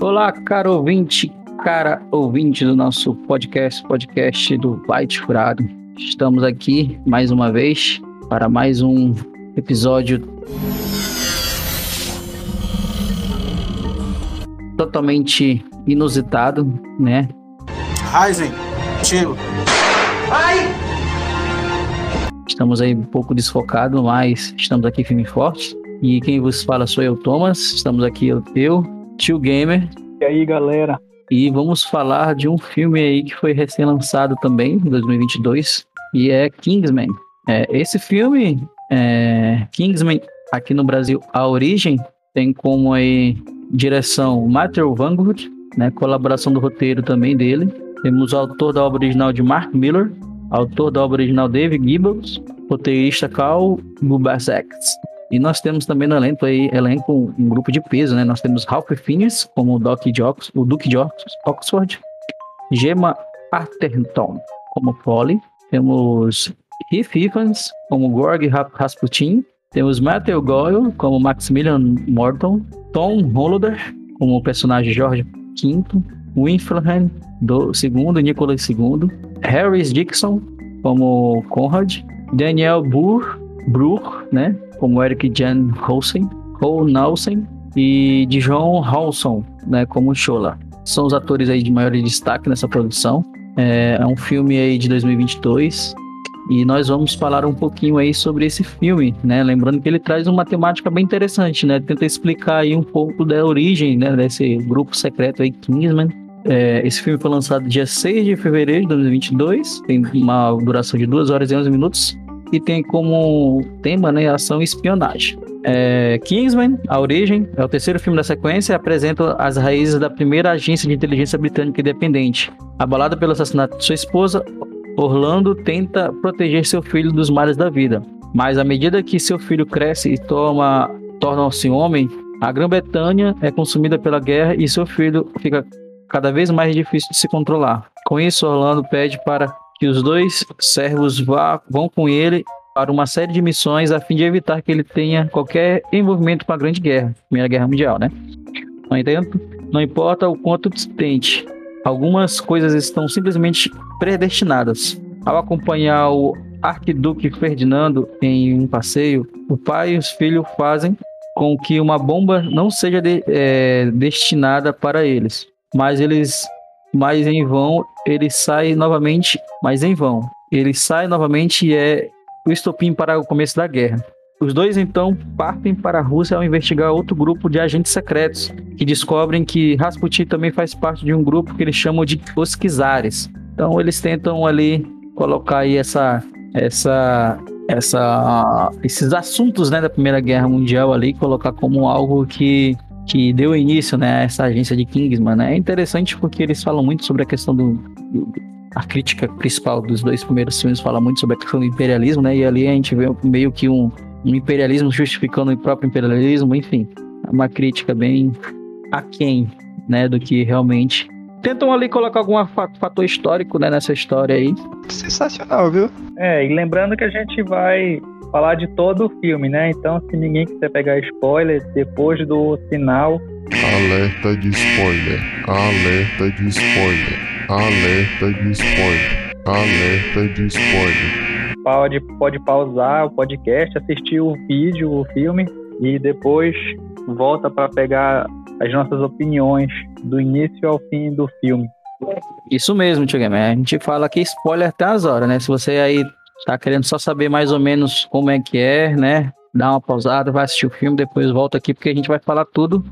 Olá, caro ouvinte, cara ouvinte do nosso podcast, podcast do Byte Furado. Estamos aqui mais uma vez para mais um episódio totalmente inusitado, né? Ryzen, tiro. Ai! Estamos aí um pouco desfocados, mas estamos aqui firme e forte. E quem vos fala sou eu, Thomas. Estamos aqui eu, Tio Gamer. E aí, galera? E vamos falar de um filme aí que foi recém-lançado também, em 2022, e é Kingsman. É, esse filme, é, Kingsman, aqui no Brasil, A Origem, tem como aí direção Matthew Vanguard, né, colaboração do roteiro também dele. Temos o autor da obra original de Mark Miller, autor da obra original David Gibbons, roteirista Carl Gubasek. E nós temos também no elenco aí, elenco um grupo de peso, né? Nós temos Ralph Fiennes como o Doc de Ox, o Duke de Oxford, Gemma Arterton como Polly, temos Heath Evans como Gorg Rasputin, temos Matthew Goyle como Maximilian Morton, Tom Hollander como o personagem George V, Winfrey do segundo, Nicholas II, Harris Dixon como Conrad, Daniel Burr, Bruch, né, como Eric Jan Olsen, Cole Nelson e Dijon Halson, né, como Shola. São os atores aí de maior destaque nessa produção. É, é um filme aí de 2022 e nós vamos falar um pouquinho aí sobre esse filme, né? Lembrando que ele traz uma temática bem interessante, né? Tenta explicar aí um pouco da origem, né, desse grupo secreto aí, Kingsman. É, esse filme foi lançado dia 6 de fevereiro de 2022, tem uma duração de 2 horas e 11 minutos e tem como tema né, ação e espionagem. É, Kingsman, A Origem, é o terceiro filme da sequência e apresenta as raízes da primeira agência de inteligência britânica independente. Abalada pelo assassinato de sua esposa, Orlando tenta proteger seu filho dos males da vida. Mas à medida que seu filho cresce e toma, torna-se homem, a Grã-Bretanha é consumida pela guerra e seu filho fica cada vez mais difícil de se controlar. Com isso, Orlando pede para que os dois servos vá, vão com ele para uma série de missões a fim de evitar que ele tenha qualquer envolvimento com a Grande Guerra, Primeira Guerra Mundial, né? No entanto, não importa o quanto distante, algumas coisas estão simplesmente predestinadas. Ao acompanhar o Arquiduque Ferdinando em um passeio, o pai e os filhos fazem com que uma bomba não seja de, é, destinada para eles, mas eles mas em vão ele sai novamente, mas em vão. Ele sai novamente e é o estopim para o começo da guerra. Os dois então partem para a Rússia ao investigar outro grupo de agentes secretos, que descobrem que Rasputin também faz parte de um grupo que eles chamam de os Kizares. Então eles tentam ali colocar aí essa essa essa esses assuntos né, da Primeira Guerra Mundial ali, colocar como algo que que deu início né, a essa agência de Kingsman. Né? É interessante porque eles falam muito sobre a questão do, do, A crítica principal dos dois primeiros filmes fala muito sobre a questão do imperialismo, né? E ali a gente vê meio que um, um imperialismo justificando o próprio imperialismo, enfim. É uma crítica bem aquém né, do que realmente tentam ali colocar algum fator histórico né, nessa história aí. Sensacional, viu? É, e lembrando que a gente vai falar de todo o filme, né? Então, se ninguém quiser pegar spoiler, depois do sinal. Alerta de spoiler. Alerta de spoiler. Alerta de spoiler. Alerta de spoiler. Pode, pode pausar o podcast, assistir o vídeo, o filme, e depois volta para pegar as nossas opiniões do início ao fim do filme. Isso mesmo, Tio Gamer. A gente fala que spoiler até as horas, né? Se você aí tá querendo só saber mais ou menos como é que é, né? Dá uma pausada, vai assistir o filme, depois volta aqui, porque a gente vai falar tudo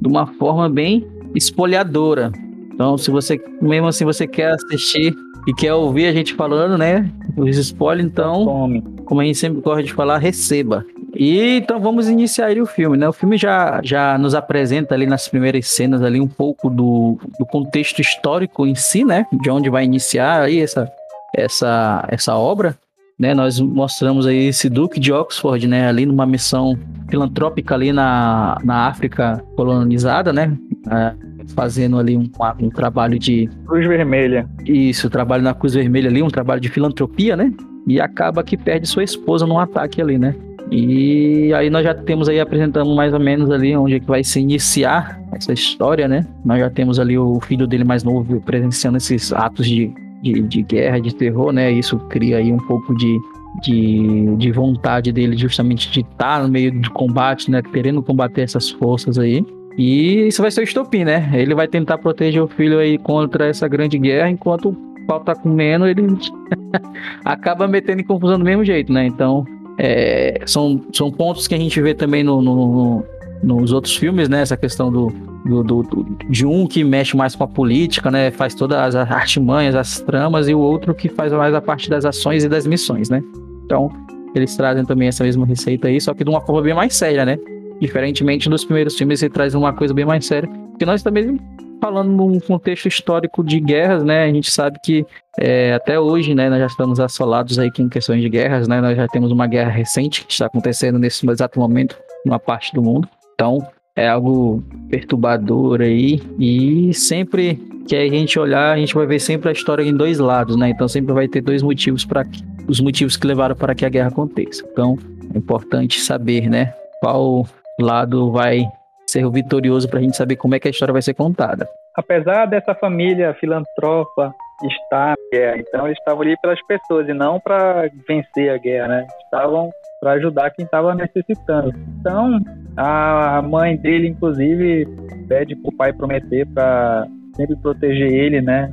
de uma forma bem espolhadora. Então, se você, mesmo assim, você quer assistir e quer ouvir a gente falando, né? Os spoilers, então, como a gente sempre gosta de falar, receba. E então vamos iniciar o filme, né? O filme já, já nos apresenta ali nas primeiras cenas ali um pouco do, do contexto histórico em si, né? De onde vai iniciar aí essa, essa, essa obra né, nós mostramos aí esse Duque de Oxford, né, ali numa missão filantrópica ali na, na África colonizada, né, é, fazendo ali um, um trabalho de... Cruz Vermelha. Isso, trabalho na Cruz Vermelha ali, um trabalho de filantropia, né, e acaba que perde sua esposa num ataque ali, né. E aí nós já temos aí apresentando mais ou menos ali onde é que vai se iniciar essa história, né? Nós já temos ali o filho dele mais novo presenciando esses atos de, de, de guerra, de terror, né? Isso cria aí um pouco de, de, de vontade dele justamente de estar no meio de combate, né? Querendo combater essas forças aí. E isso vai ser o estopim, né? Ele vai tentar proteger o filho aí contra essa grande guerra, enquanto o pau tá comendo, ele acaba metendo em confusão do mesmo jeito, né? Então, é, são, são pontos que a gente vê também no, no, nos outros filmes, né? Essa questão do, do, do, de um que mexe mais com a política, né? Faz todas as artimanhas, as tramas, e o outro que faz mais a parte das ações e das missões, né? Então, eles trazem também essa mesma receita aí, só que de uma forma bem mais séria, né? Diferentemente dos primeiros filmes, ele traz uma coisa bem mais séria. Porque nós também falando num contexto histórico de guerras, né? A gente sabe que é, até hoje, né, nós já estamos assolados aí com questões de guerras, né? Nós já temos uma guerra recente que está acontecendo nesse exato momento numa parte do mundo. Então, é algo perturbador aí e sempre que a gente olhar, a gente vai ver sempre a história em dois lados, né? Então sempre vai ter dois motivos para os motivos que levaram para que a guerra aconteça. Então, é importante saber, né, qual lado vai ser o vitorioso para a gente saber como é que a história vai ser contada. Apesar dessa família filantropa estar na guerra, então eles estavam ali pelas pessoas e não para vencer a guerra, né? Estavam para ajudar quem estava necessitando. Então, a mãe dele, inclusive, pede para o pai prometer para sempre proteger ele, né?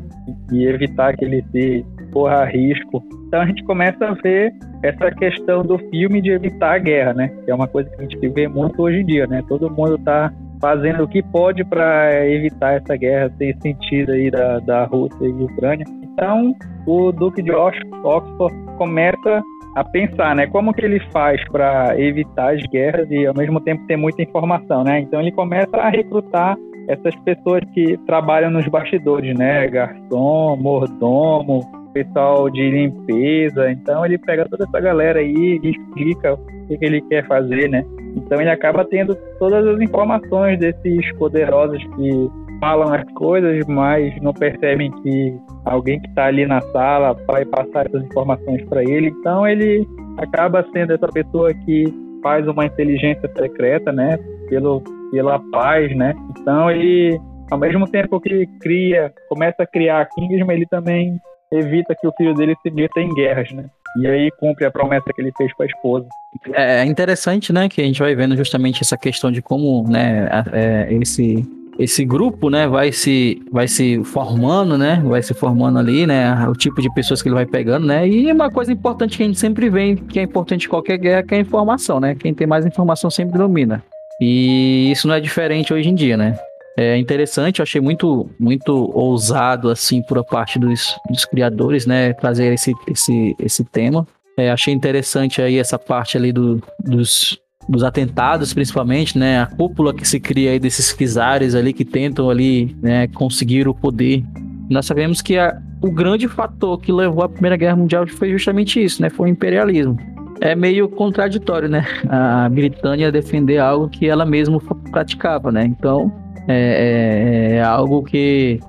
E evitar que ele se corra risco. Então a gente começa a ver essa questão do filme de evitar a guerra, né? Que é uma coisa que a gente vê muito hoje em dia, né? Todo mundo está fazendo o que pode para evitar essa guerra sem sentido aí da, da Rússia e Ucrânia. Então o Duque de Oxford começa a pensar, né? Como que ele faz para evitar as guerras e ao mesmo tempo ter muita informação, né? Então ele começa a recrutar essas pessoas que trabalham nos bastidores, né? Garçom, mordomo, pessoal de limpeza. Então ele pega toda essa galera aí e explica o que, que ele quer fazer, né? Então ele acaba tendo todas as informações desses poderosos que falam as coisas, mas não percebem que alguém que está ali na sala vai passar essas informações para ele. Então ele acaba sendo essa pessoa que faz uma inteligência secreta, né? Pelo, pela paz, né? Então ele, ao mesmo tempo que cria, começa a criar a Kingsman, ele também evita que o filho dele se meta em guerras, né? E aí cumpre a promessa que ele fez para a esposa. É interessante, né, que a gente vai vendo justamente essa questão de como, né, é, esse esse grupo, né, vai se vai se formando, né, vai se formando ali, né, o tipo de pessoas que ele vai pegando, né, e uma coisa importante que a gente sempre vê, que é importante em qualquer guerra, que é a informação, né, quem tem mais informação sempre domina. E isso não é diferente hoje em dia, né. É interessante, eu achei muito, muito ousado, assim, por a parte dos, dos criadores, né, trazer esse, esse, esse tema. É, achei interessante aí essa parte ali do, dos, dos atentados, principalmente, né, a cúpula que se cria aí desses czares ali que tentam ali, né, conseguir o poder. Nós sabemos que a, o grande fator que levou à Primeira Guerra Mundial foi justamente isso, né, foi o imperialismo é meio contraditório, né? A Britânia defender algo que ela mesma praticava, né? Então, é, é, é algo que,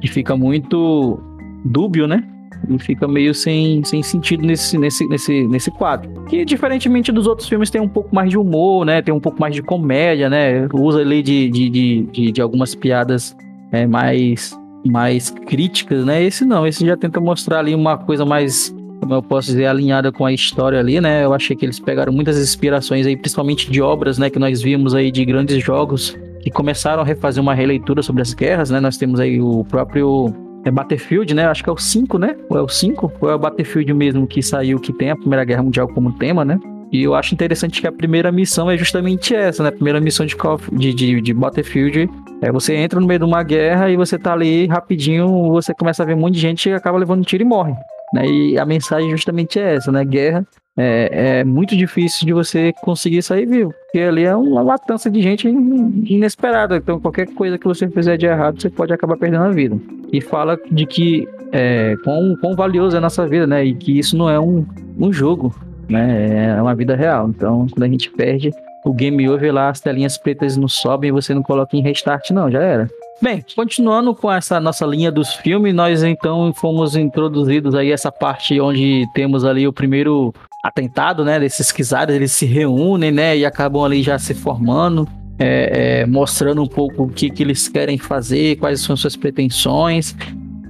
que fica muito dúbio, né? E fica meio sem, sem sentido nesse, nesse, nesse, nesse quadro. Que, diferentemente dos outros filmes, tem um pouco mais de humor, né? Tem um pouco mais de comédia, né? Usa ali de, de, de, de, de algumas piadas é, mais, mais críticas, né? Esse não, esse já tenta mostrar ali uma coisa mais como eu posso dizer, alinhada com a história ali, né? Eu achei que eles pegaram muitas inspirações aí, principalmente de obras, né, que nós vimos aí de grandes jogos que começaram a refazer uma releitura sobre as guerras, né? Nós temos aí o próprio é Battlefield, né? Acho que é o 5, né? Ou é o 5? Ou é o Battlefield mesmo que saiu, que tem a Primeira Guerra Mundial como tema, né? E eu acho interessante que a primeira missão é justamente essa, né? A primeira missão de, de, de, de Battlefield é você entra no meio de uma guerra e você tá ali rapidinho, você começa a ver um monte de gente e acaba levando um tiro e morre. Né? E a mensagem justamente é essa, né? Guerra é, é, muito difícil de você conseguir sair vivo, porque ali é uma matança de gente inesperada. Então, qualquer coisa que você fizer de errado, você pode acabar perdendo a vida. E fala de que é, quão, quão valioso é a nossa vida, né? E que isso não é um, um jogo, né? É uma vida real. Então, quando a gente perde, o game over lá, as telinhas pretas não sobem e você não coloca em restart, não, já era. Bem, continuando com essa nossa linha dos filmes, nós então fomos introduzidos aí essa parte onde temos ali o primeiro atentado, né? Desses quizares, eles se reúnem, né? E acabam ali já se formando, é, é, mostrando um pouco o que, que eles querem fazer, quais são suas pretensões.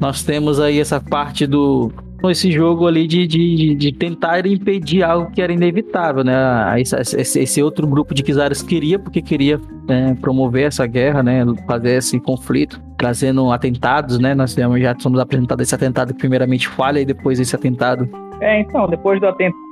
Nós temos aí essa parte do esse jogo ali de, de, de tentar impedir algo que era inevitável, né? Esse, esse outro grupo de Kizares queria, porque queria né, promover essa guerra, né? Fazer esse conflito, trazendo atentados, né? Nós já somos apresentados esse atentado que primeiramente falha e depois esse atentado. É, então, depois do atentado,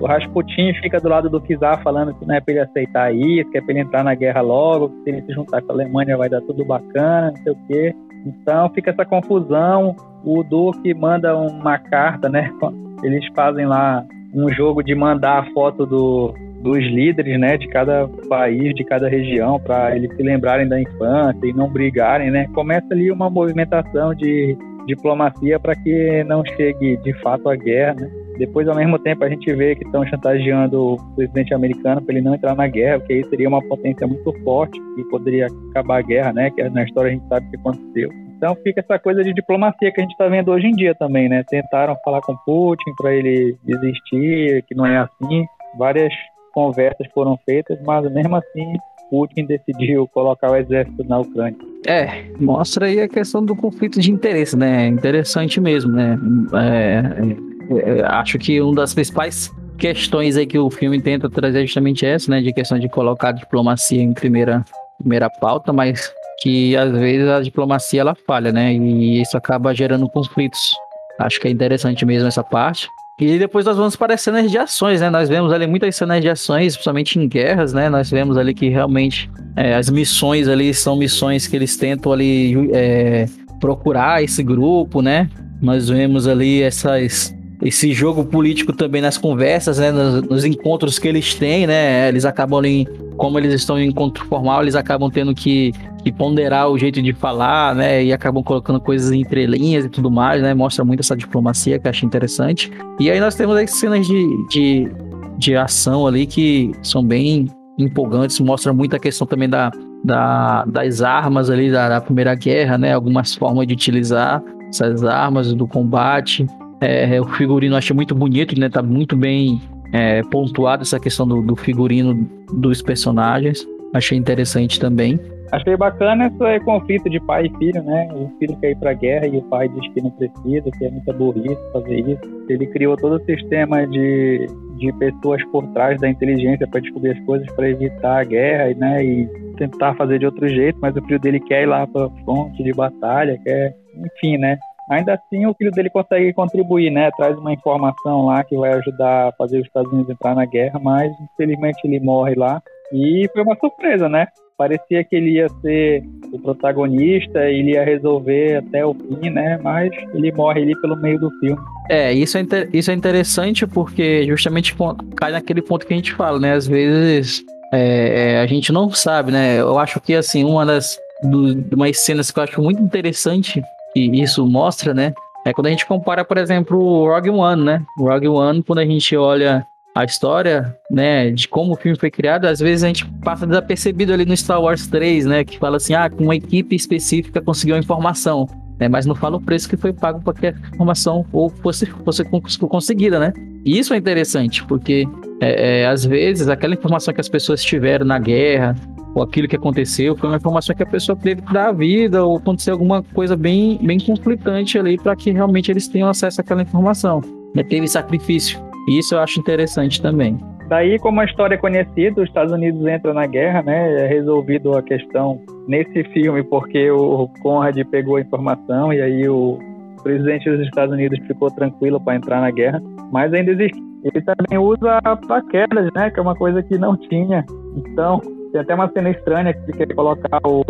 o Rasputin fica do lado do Kizar falando que não é pra ele aceitar isso, que é pra ele entrar na guerra logo, que se ele se juntar com a Alemanha vai dar tudo bacana, não sei o quê. Então fica essa confusão. O Duque manda uma carta, né? Eles fazem lá um jogo de mandar a foto do, dos líderes, né, de cada país, de cada região, para eles se lembrarem da infância e não brigarem, né? Começa ali uma movimentação de diplomacia para que não chegue de fato a guerra, né? Depois, ao mesmo tempo, a gente vê que estão chantageando o presidente americano para ele não entrar na guerra, porque aí seria uma potência muito forte e poderia acabar a guerra, né? Que na história a gente sabe o que aconteceu. Então fica essa coisa de diplomacia que a gente está vendo hoje em dia também, né? Tentaram falar com Putin para ele desistir, que não é assim. Várias conversas foram feitas, mas mesmo assim Putin decidiu colocar o exército na Ucrânia. É, mostra aí a questão do conflito de interesse, né? Interessante mesmo, né? É, é, é, acho que uma das principais questões aí que o filme tenta trazer é justamente essa, né? De questão de colocar a diplomacia em primeira, primeira pauta, mas que às vezes a diplomacia ela falha, né? E isso acaba gerando conflitos. Acho que é interessante mesmo essa parte. E depois nós vamos para as cenas de ações, né? Nós vemos ali muitas cenas de ações, principalmente em guerras, né? Nós vemos ali que realmente é, as missões ali são missões que eles tentam ali é, procurar esse grupo, né? Nós vemos ali essas esse jogo político também nas conversas, né, nos, nos, encontros que eles têm, né, eles acabam ali, como eles estão em encontro formal, eles acabam tendo que, que ponderar o jeito de falar, né, e acabam colocando coisas entre linhas e tudo mais, né, mostra muito essa diplomacia que eu acho interessante. E aí nós temos as cenas de, de, de ação ali que são bem empolgantes, mostra muito a questão também da, da, das armas ali da, da Primeira Guerra, né, algumas formas de utilizar essas armas do combate, é, o figurino eu achei muito bonito, né? Tá muito bem é, pontuado essa questão do, do, figurino dos personagens. Achei interessante também. Achei bacana esse conflito de pai e filho, né? O filho quer ir pra guerra e o pai diz que não precisa, que é muita burrice fazer isso. Ele criou todo o sistema de, de pessoas por trás da inteligência para descobrir as coisas para evitar a guerra, né? E tentar fazer de outro jeito, mas o filho dele quer ir lá para fronte de batalha, quer, enfim, né? Ainda assim, o filho dele consegue contribuir, né? Traz uma informação lá que vai ajudar a fazer os Estados Unidos entrar na guerra, mas infelizmente ele morre lá. E foi uma surpresa, né? Parecia que ele ia ser o protagonista, ele ia resolver até o fim, né? Mas ele morre ali pelo meio do filme. É, isso é, isso é interessante porque justamente cai naquele ponto que a gente fala, né? Às vezes é, é, a gente não sabe, né? Eu acho que, assim, uma das do, umas cenas que eu acho muito interessante que isso mostra, né? É quando a gente compara, por exemplo, o Rogue One, né? O Rogue One, quando a gente olha a história, né, de como o filme foi criado, às vezes a gente passa desapercebido ali no Star Wars 3, né, que fala assim, ah, uma equipe específica conseguiu a informação, né, mas não fala o preço que foi pago para que a informação ou fosse, fosse conseguida, né. E isso é interessante, porque é, é, às vezes aquela informação que as pessoas tiveram na guerra, ou aquilo que aconteceu foi uma informação que a pessoa teve que dar a vida ou acontecer alguma coisa bem, bem conflitante ali para que realmente eles tenham acesso àquela informação. Né? Teve sacrifício. E isso eu acho interessante também. Daí, como a história é conhecida, os Estados Unidos entram na guerra, né? É resolvido a questão nesse filme porque o Conrad pegou a informação e aí o presidente dos Estados Unidos ficou tranquilo para entrar na guerra, mas ainda existe. Ele também usa paraquedas, né? Que é uma coisa que não tinha. Então, tem até uma cena estranha que quer colocar o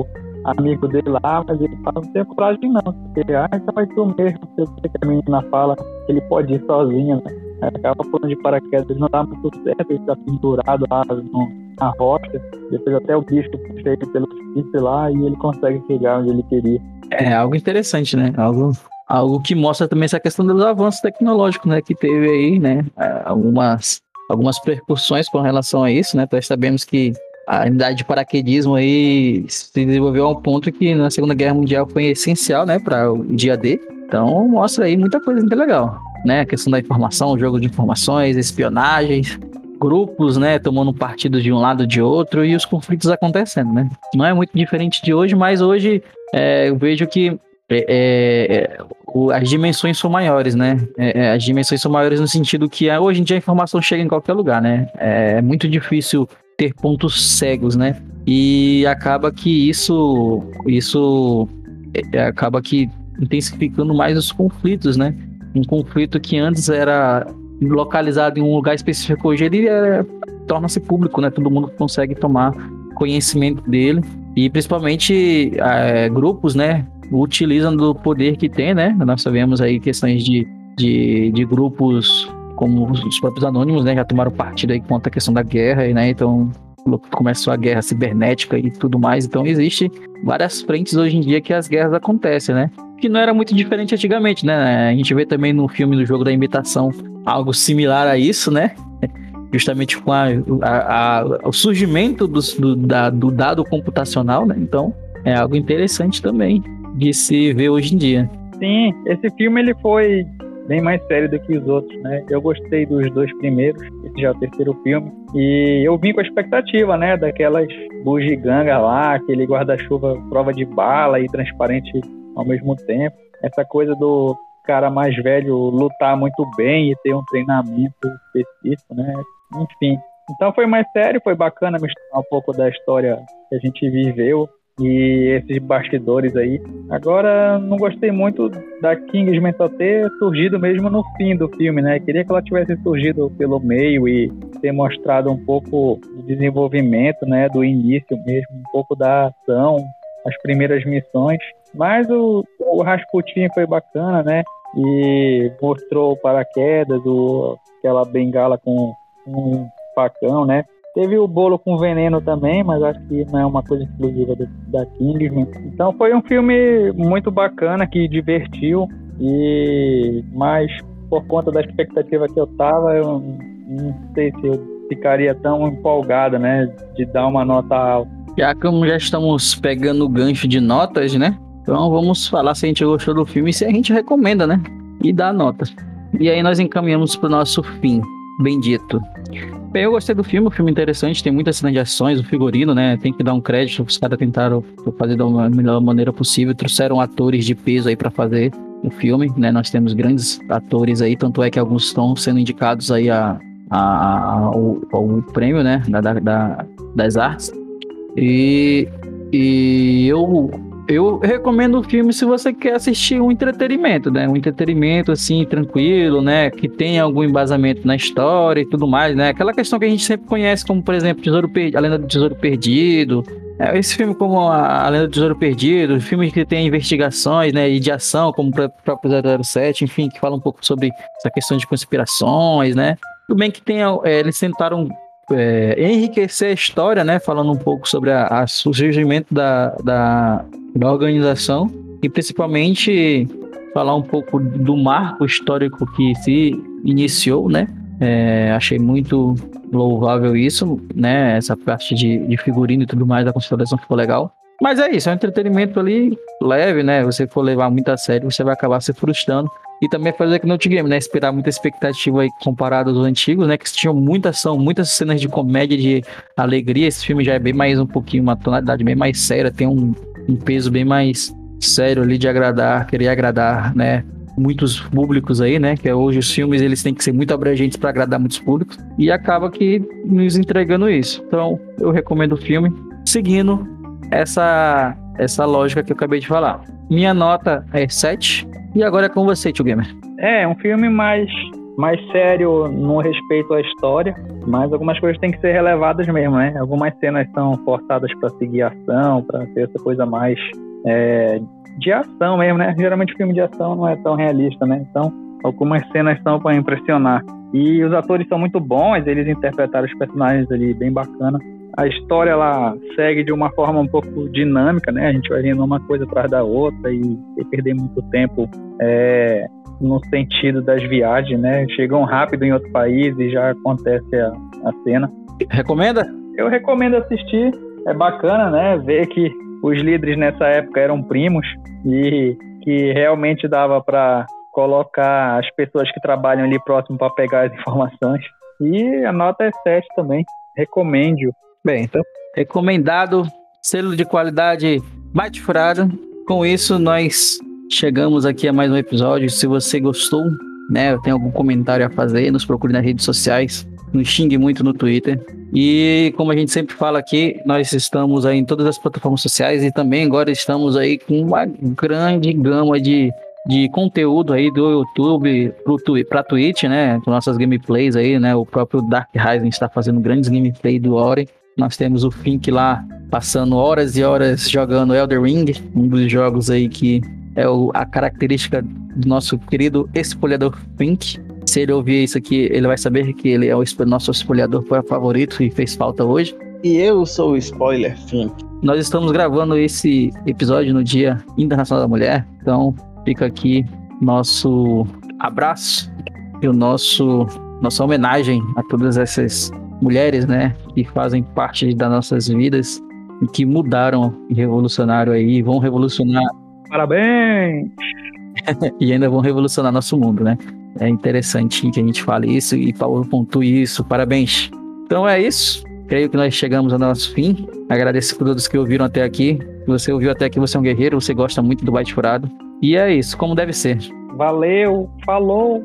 amigo dele lá, mas ele fala, não tem coragem não, porque, ah, então vai tu mesmo, o que a menina fala, que ele pode ir sozinho, né? Acaba falando de paraquedas, ele não dá muito certo, ele tá pendurado lá no, na rocha, depois até o bicho puxa ele pelo chifre lá e ele consegue chegar onde ele queria. É algo interessante, né? Algo, algo que mostra também essa questão dos avanços tecnológicos, né? Que teve aí, né? Algumas, algumas percussões com relação a isso, né? Nós sabemos que a unidade de paraquedismo aí se desenvolveu a um ponto que na Segunda Guerra Mundial foi essencial, né, para o dia D. Então mostra aí muita coisa muito legal, né? A questão da informação, jogo de informações, espionagens, grupos, né, tomando partido de um lado de outro e os conflitos acontecendo, né? Não é muito diferente de hoje, mas hoje é, eu vejo que é, é, é o, as dimensões são maiores, né? É, é, as dimensões são maiores no sentido que hoje em dia a informação chega em qualquer lugar, né? É, muito difícil ter pontos cegos, né? E acaba que isso, isso acaba que intensificando mais os conflitos, né? Um conflito que antes era localizado em um lugar específico, hoje ele é, torna-se público, né? Todo mundo consegue tomar conhecimento dele e principalmente é, grupos, né? Utilizam do poder que tem, né? Nós sabemos aí questões de, de, de grupos como os próprios anônimos, né? Já tomaram partido aí contra a questão da guerra, né? Então começou a guerra cibernética e tudo mais. Então existe várias frentes hoje em dia que as guerras acontecem, né? Que não era muito diferente antigamente, né? A gente vê também no filme do jogo da imitação algo similar a isso, né? Justamente com a, a, a, o surgimento do, do, da, do dado computacional, né? Então é algo interessante também de se ver hoje em dia. Sim, esse filme ele foi bem mais sério do que os outros, né? Eu gostei dos dois primeiros, esse já é o terceiro filme, e eu vim com a expectativa, né, daquelas bugigangas lá, aquele guarda-chuva prova de bala e transparente ao mesmo tempo. Essa coisa do cara mais velho lutar muito bem e ter um treinamento específico, né? Enfim. Então foi mais sério, foi bacana misturar um pouco da história que a gente viveu e esses bastidores aí. Agora, não gostei muito da Kingsman só ter surgido mesmo no fim do filme, né? Queria que ela tivesse surgido pelo meio e ter mostrado um pouco de desenvolvimento, né? Do início mesmo, um pouco da ação, as primeiras missões. Mas o, o Rasputin foi bacana, né? E mostrou o paraquedas, o, aquela bengala com um facão, né? Teve o bolo com veneno também, mas acho que não é uma coisa exclusiva da Kingsman. Então foi um filme muito bacana que divertiu e mas por conta da expectativa que eu tava, eu não sei se eu ficaria tão empolgada, né, de dar uma nota alta. Já como já estamos pegando o gancho de notas, né? Então vamos falar se a gente gostou do filme e se a gente recomenda, né? E dá notas. E aí nós encaminhamos para o nosso fim, bendito. Bem, eu gostei do filme, o filme interessante, tem muitas cenas de ações, o figurino, né? Tem que dar um crédito, os caras tentaram fazer da melhor maneira possível, trouxeram atores de peso aí para fazer o filme, né? Nós temos grandes atores aí, tanto é que alguns estão sendo indicados aí a, a ao, ao, prêmio, né? Da, da, das artes. E, e eu eu recomendo o filme se você quer assistir um entretenimento, né? Um entretenimento assim, tranquilo, né? Que tenha algum embasamento na história e tudo mais, né? Aquela questão que a gente sempre conhece, como por exemplo, Tesouro a Lenda do Tesouro Perdido. É, esse filme, como a, Lenda do Tesouro Perdido, filmes que tem investigações, né? E de ação, como o próprio 007, enfim, que fala um pouco sobre essa questão de conspirações, né? Tudo bem que tem, é, eles tentaram é, enriquecer a história, né? Falando um pouco sobre a, a surgimento da, da, da organização e principalmente falar um pouco do marco histórico que se iniciou, né? É, achei muito louvável isso, né? Essa parte de, de figurino e tudo mais da consideração ficou legal. Mas é isso, é um entretenimento ali leve, né? Você for levar muito a sério, você vai acabar se frustrando. E também fazer que no game, né? Esperar muita expectativa aí comparado aos antigos, né? Que tinham muita ação, muitas cenas de comédia, de alegria. Esse filme já é bem mais um pouquinho, uma tonalidade bem mais séria, tem um, um peso bem mais sério ali de agradar, querer agradar, né? Muitos públicos aí, né? Que é hoje os filmes eles têm que ser muito abrangentes para agradar muitos públicos. E acaba que nos entregando isso. Então, eu recomendo o filme, seguindo essa, essa lógica que eu acabei de falar. Minha nota é 7 e agora é com você, Tio Gamer. É, um filme mais, mais sério no respeito à história, mas algumas coisas têm que ser relevadas mesmo, né? Algumas cenas são forçadas para seguir ação, para ser essa coisa mais é, de ação mesmo, né? Geralmente filme de ação não é tão realista, né? Então, algumas cenas são para impressionar. E os atores são muito bons, eles interpretaram os personagens ali bem bacana a história ela segue de uma forma um pouco dinâmica, né? A gente vai vendo uma coisa atrás da outra e, e perder muito tempo é, no sentido das viagens, né? Chegam rápido em outro país e já acontece a, a cena. Recomenda? eu recomendo assistir. É bacana, né? Ver que os líderes nessa época eram primos e que realmente dava para colocar as pessoas que trabalham ali próximo para pegar as informações. E a nota é 7 também. Recomendo. Bem, então, recomendado, selo de qualidade bate furado. Com isso, nós chegamos aqui a mais um episódio. Se você gostou, né, tem algum comentário a fazer, nos procure nas redes sociais, nos xingue muito no Twitter. E como a gente sempre fala aqui, nós estamos aí em todas as plataformas sociais e também agora estamos aí com uma grande gama de, de conteúdo aí do YouTube para Twitch, né? Com nossas gameplays aí, né? O próprio Dark Rising está fazendo grandes gameplays do Ori. Nós temos o Fink lá passando horas e horas jogando Elder Ring, um dos jogos aí que é o, a característica do nosso querido espolhador Fink. Se ele ouvir isso aqui, ele vai saber que ele é o nosso espolhador favorito e fez falta hoje. E eu sou o spoiler Fink. Nós estamos gravando esse episódio no Dia Internacional da Mulher, então fica aqui nosso abraço e o nosso nossa homenagem a todas essas mulheres, né, que fazem parte das nossas vidas e que mudaram e revolucionaram aí, vão revolucionar. Parabéns! e ainda vão revolucionar nosso mundo, né? É interessante que a gente fale isso e Paulo pontue isso. Parabéns. Então é isso. Creio que nós chegamos ao nosso fim. Agradeço a todos que ouviram até aqui. Se você ouviu até aqui, você é um guerreiro, você gosta muito do Byte Furado. E é isso, como deve ser. Valeu, falou!